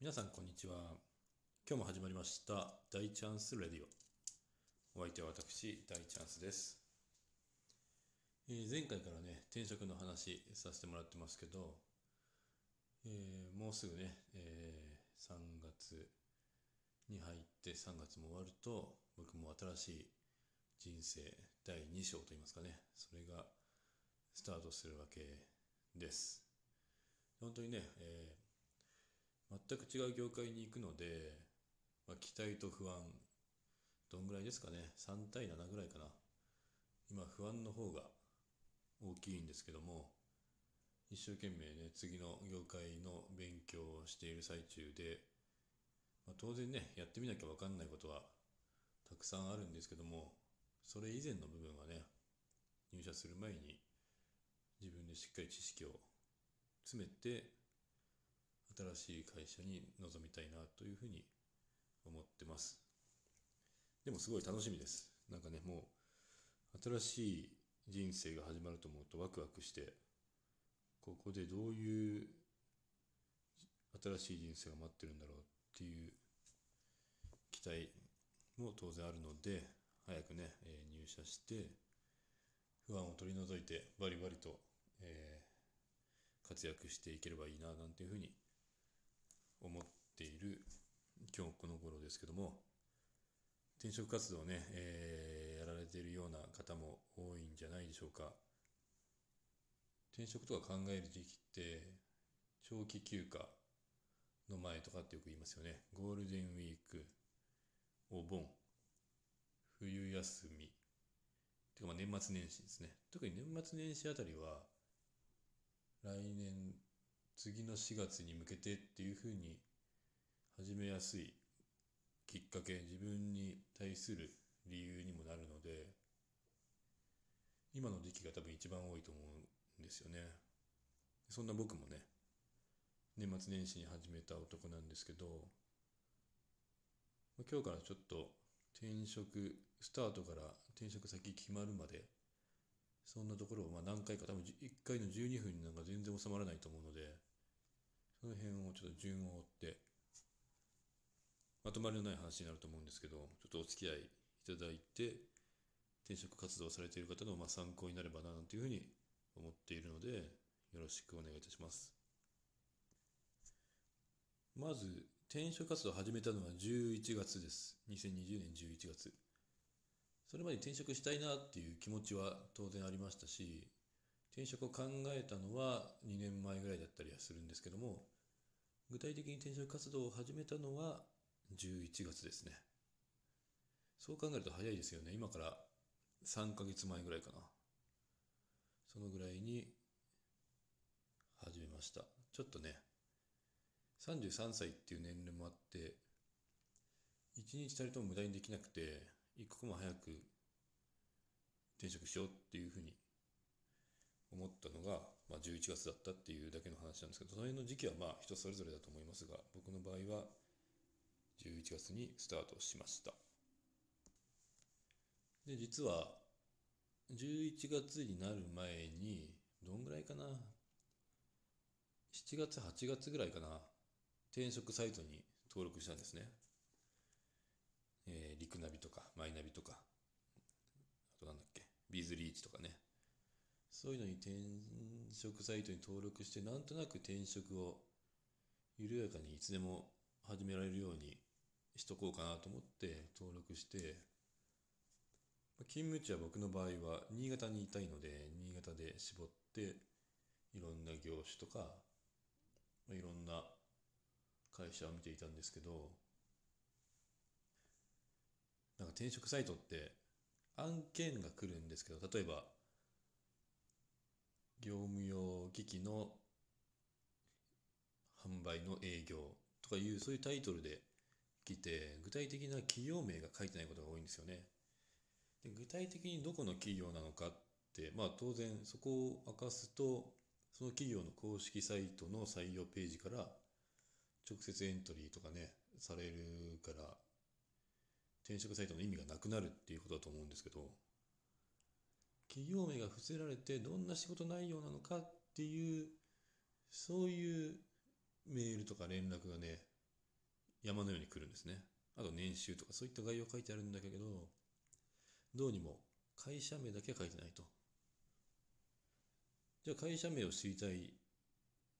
皆さんこんにちは。今日も始まりました。大チャンスレディオ。お相手は私大チャンスです、えー前回からね転職の話させてもらってますけど、えーもうすぐね、えー3月に入って3月も終わると僕も新しい人生第2章といいますかねそれがスタートするわけです。本当にね、えー全く違う業界に行くので、まあ、期待と不安。どんぐらいですかね。3対7ぐらいかな。今不安の方が大きいんですけども一生懸命ね次の業界の勉強をしている最中で、まあ、当然ねやってみなきゃ分かんないことはたくさんあるんですけどもそれ以前の部分はね入社する前に自分でしっかり知識を詰めて新しい会社に臨みたいなというふうに思ってます。でもすごい楽しみです。なんかねもう新しい人生が始まると思うとワクワクしてここでどういう新しい人生が待ってるんだろうっていう期待も当然あるので早くね、えー入社して不安を取り除いてバリバリと、えー活躍していければいいななんていうふうに思っている今日この頃ですけども転職活動ね、えーやられているような方も多いんじゃないでしょうか。転職とか考える時期って長期休暇の前とかってよく言いますよね。ゴールデンウィークお盆冬休みてかまあ年末年始ですね。特に年末年始あたりは来年次の4月に向けてっていうふうに始めやすいきっかけ自分に対する理由にもなるので今の時期が多分一番多いと思うんですよね。そんな僕もね年末年始に始めた男なんですけど今日からちょっと転職スタートから転職先決まるまでそんなところをまあ何回か多分1回の12分なんか全然収まらないと思うのでその辺をちょっと順を追ってまとまりのない話になると思うんですけどちょっとお付き合いいただいて転職活動されている方のまあ参考になればなというふうに思っているのでよろしくお願いいたします。まず転職活動を始めたのは11月です。2020年11月。それまで転職したいなっていう気持ちは当然ありましたし転職を考えたのは2年前ぐらいだったりするんですけども具体的に転職活動を始めたのは11月ですね。そう考えると早いですよね。今から3ヶ月前ぐらいかな。そのぐらいに始めました。ちょっとね33歳っていう年齢もあって一日たりとも無駄にできなくて一刻も早く転職しようっていうふうに思ったのが、まあ、11月だったっていうだけの話なんですけどその辺の時期はまあ人それぞれだと思いますが僕の場合は11月にスタートしました。で実は11月になる前にどんぐらいかな7月8月ぐらいかな転職サイトに登録したんですね。えーリクナビとかマイナビとかあとなんだっけビーズリーチとかね。そういうのに転職サイトに登録してなんとなく転職を緩やかにいつでも始められるようにしとこうかなと思って登録して勤務地は僕の場合は新潟にいたいので新潟で絞っていろんな業種とかいろんな会社を見ていたんですけどなんか転職サイトって案件が来るんですけど例えば業務用機器の販売の営業とかいうそういうタイトルで来て具体的な企業名が書いてないことが多いんですよね。で具体的にどこの企業なのかってまあ当然そこを明かすとその企業の公式サイトの採用ページから直接エントリーとかねされるから転職サイトの意味がなくなるっていうことだと思うんですけど企業名が伏せられてどんな仕事内容なのかっていうそういうメールとか連絡がね山のように来るんですね。あと年収とかそういった概要書いてあるんだけど、どうにも会社名だけは書いてないと。じゃあ会社名を知りたい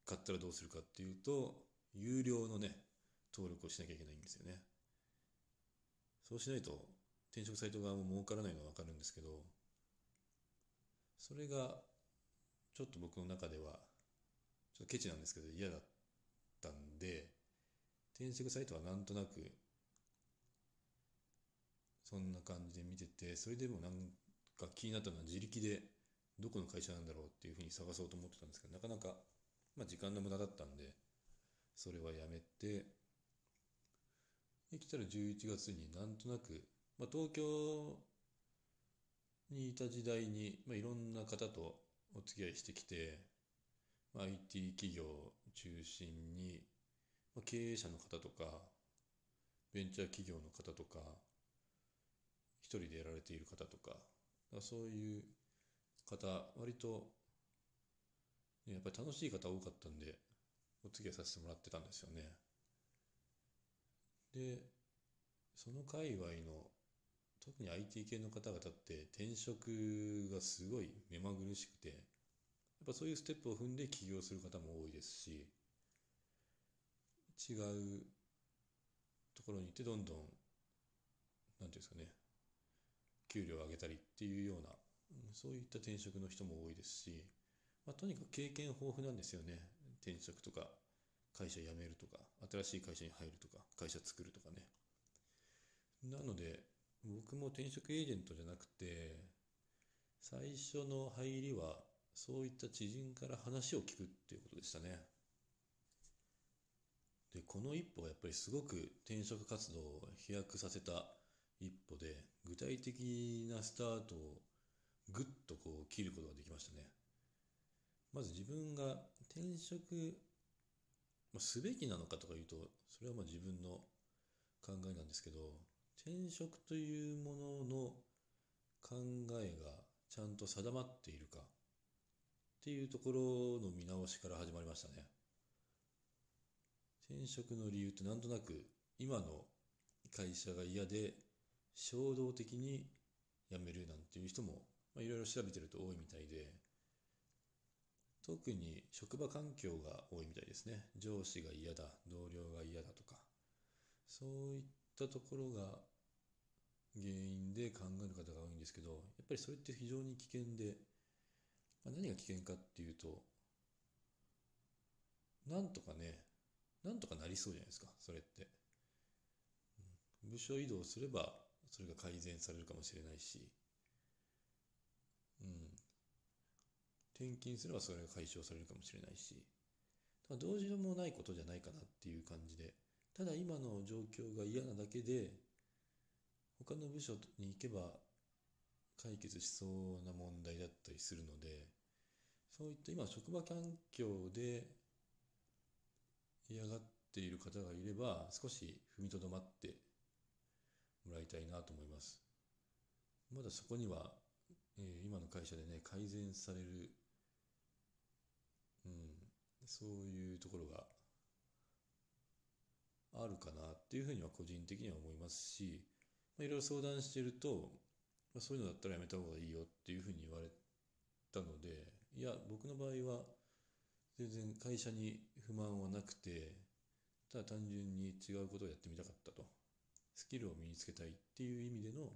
かったらどうするかっていうと、有料のね、登録をしなきゃいけないんですよね。そうしないと転職サイト側も儲からないのはわかるんですけど、それがちょっと僕の中では、ちょっとケチなんですけど嫌だったんで、転職サイトはなんとなく、そんな感じで見てて、それでもなんか気になったのは自力でどこの会社なんだろうっていうふうに探そうと思ってたんですけど、なかなか、まあ時間の無駄だったんで、それはやめて、で、来たら11月になんとなく、まあ東京にいた時代に、まあいろんな方とお付き合いしてきて、まあ、IT 企業中心に、まあ、経営者の方とか、ベンチャー企業の方とか、一人でやられている方とか、かそういう方、割と、ね、やっぱり楽しい方多かったんで、お付き合いさせてもらってたんですよね。で、その界隈の、特に IT 系の方々って転職がすごい目まぐるしくて、やっぱそういうステップを踏んで起業する方も多いですし、違うところに行ってどんどん、なんていうんですかね、給料を上げたりっていうような、そういった転職の人も多いですし、まあ、とにかく経験豊富なんですよね。転職とか、会社辞めるとか、新しい会社に入るとか、会社作るとかね。なので、僕も転職エージェントじゃなくて、最初の入りはそういった知人から話を聞くっていうことでしたね。で、この一歩はやっぱりすごく転職活動を飛躍させた一歩で、具体的なスタートをぐっとこう切ることができましたね。まず自分が転職、まあ、すべきなのかとか言うと、それはまあ自分の考えなんですけど、転職というものの考えがちゃんと定まっているか。っていうところの見直しから始まりましたね。転職の理由ってなんとなく今の会社が嫌で衝動的に辞めるなんていう人もいろいろ調べてると多いみたいで特に職場環境が多いみたいですね上司が嫌だ同僚が嫌だとかそういったところが原因で考える方が多いんですけどやっぱりそれって非常に危険でまあ、何が危険かっていうと、なんとかね、なんとかなりそうじゃないですか、それって。部署移動すれば、それが改善されるかもしれないし、うん。転勤すればそれが解消されるかもしれないし、だからどうしようもないことじゃないかなっていう感じで、ただ今の状況が嫌なだけで、他の部署に行けば解決しそうな問題だったりするので、そういった今職場環境で嫌がっている方がいれば少し踏みとどまってもらいたいなと思います。まだそこには、えー、今の会社でね、改善される、うん、そういうところがあるかなっていうふうには個人的には思いますし、まあ、いろいろ相談してると、まあ、そういうのだったらやめた方がいいよっていうふうに言われたので、いや、僕の場合は全然会社に不満はなくて、ただ単純に違うことをやってみたかったと。スキルを身につけたいっていう意味での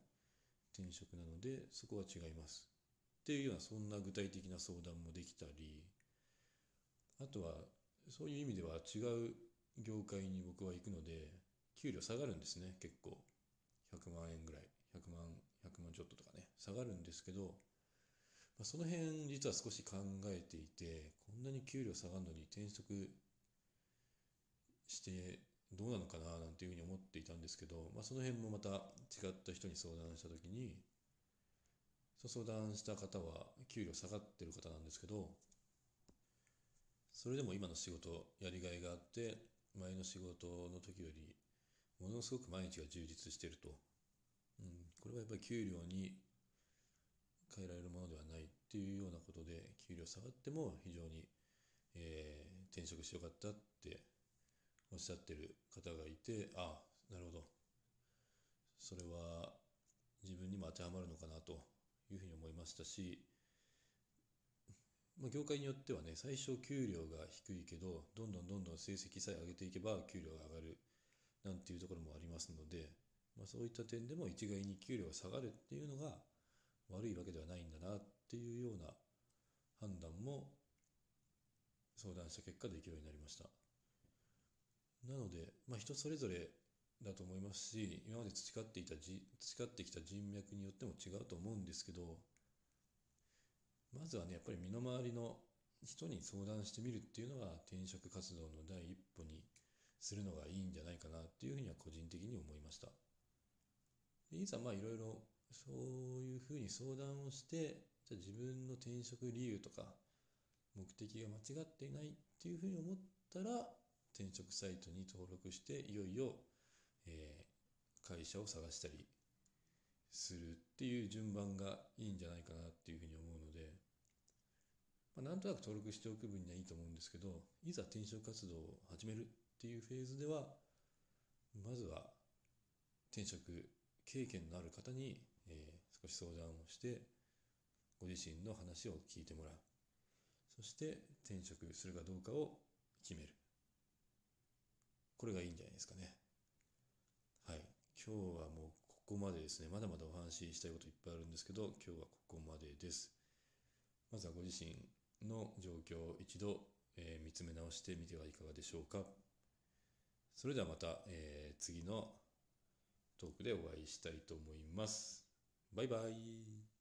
転職なので、そこは違います。っていうような、そんな具体的な相談もできたり、あとは、そういう意味では違う業界に僕は行くので、給料下がるんですね、結構。100万円ぐらい。100万、100万ちょっととかね、下がるんですけど、まあ、その辺実は少し考えていて、こんなに給料下がるのに転職してどうなのかななんていうふうに思っていたんですけど、まあ、その辺もまた違った人に相談した時に、相談した方は給料下がってる方なんですけど、それでも今の仕事やりがいがあって、前の仕事の時よりものすごく毎日が充実してると。うん、これはやっぱり給料に変えられるものではないっていうようなことで給料下がっても非常に、えー、転職してよかったっておっしゃってる方がいてああなるほどそれは自分にも当てはまるのかなというふうに思いましたし、まあ、業界によってはね最初給料が低いけどどんどんどんどん成績さえ上げていけば給料が上がるなんていうところもありますので、まあ、そういった点でも一概に給料が下がるっていうのが悪いわけではないんだなっていうような判断も相談した結果できるようになりました。なので、まあ、人それぞれだと思いますし今まで培っていた培ってきた人脈によっても違うと思うんですけどまずはねやっぱり身の回りの人に相談してみるっていうのが転職活動の第一歩にするのがいいんじゃないかなっていうふうには個人的に思いました。いざまあいろいろそういうふうに相談をしてじゃ自分の転職理由とか目的が間違っていないっていうふうに思ったら転職サイトに登録していよいよ、えー、会社を探したりするっていう順番がいいんじゃないかなっていうふうに思うので、まあ、なんとなく登録しておく分にはいいと思うんですけどいざ転職活動を始めるっていうフェーズではまずは転職経験のある方に、えー、少し相談をしてご自身の話を聞いてもらうそして転職するかどうかを決めるこれがいいんじゃないですかね。はい。今日はもうここまでですね。まだまだお話ししたいこといっぱいあるんですけど、今日はここまでです。まずはご自身の状況を一度、えー、見つめ直してみてはいかがでしょうか。それではまた、えー、次のトークでお会いしたいと思います。バイバイ。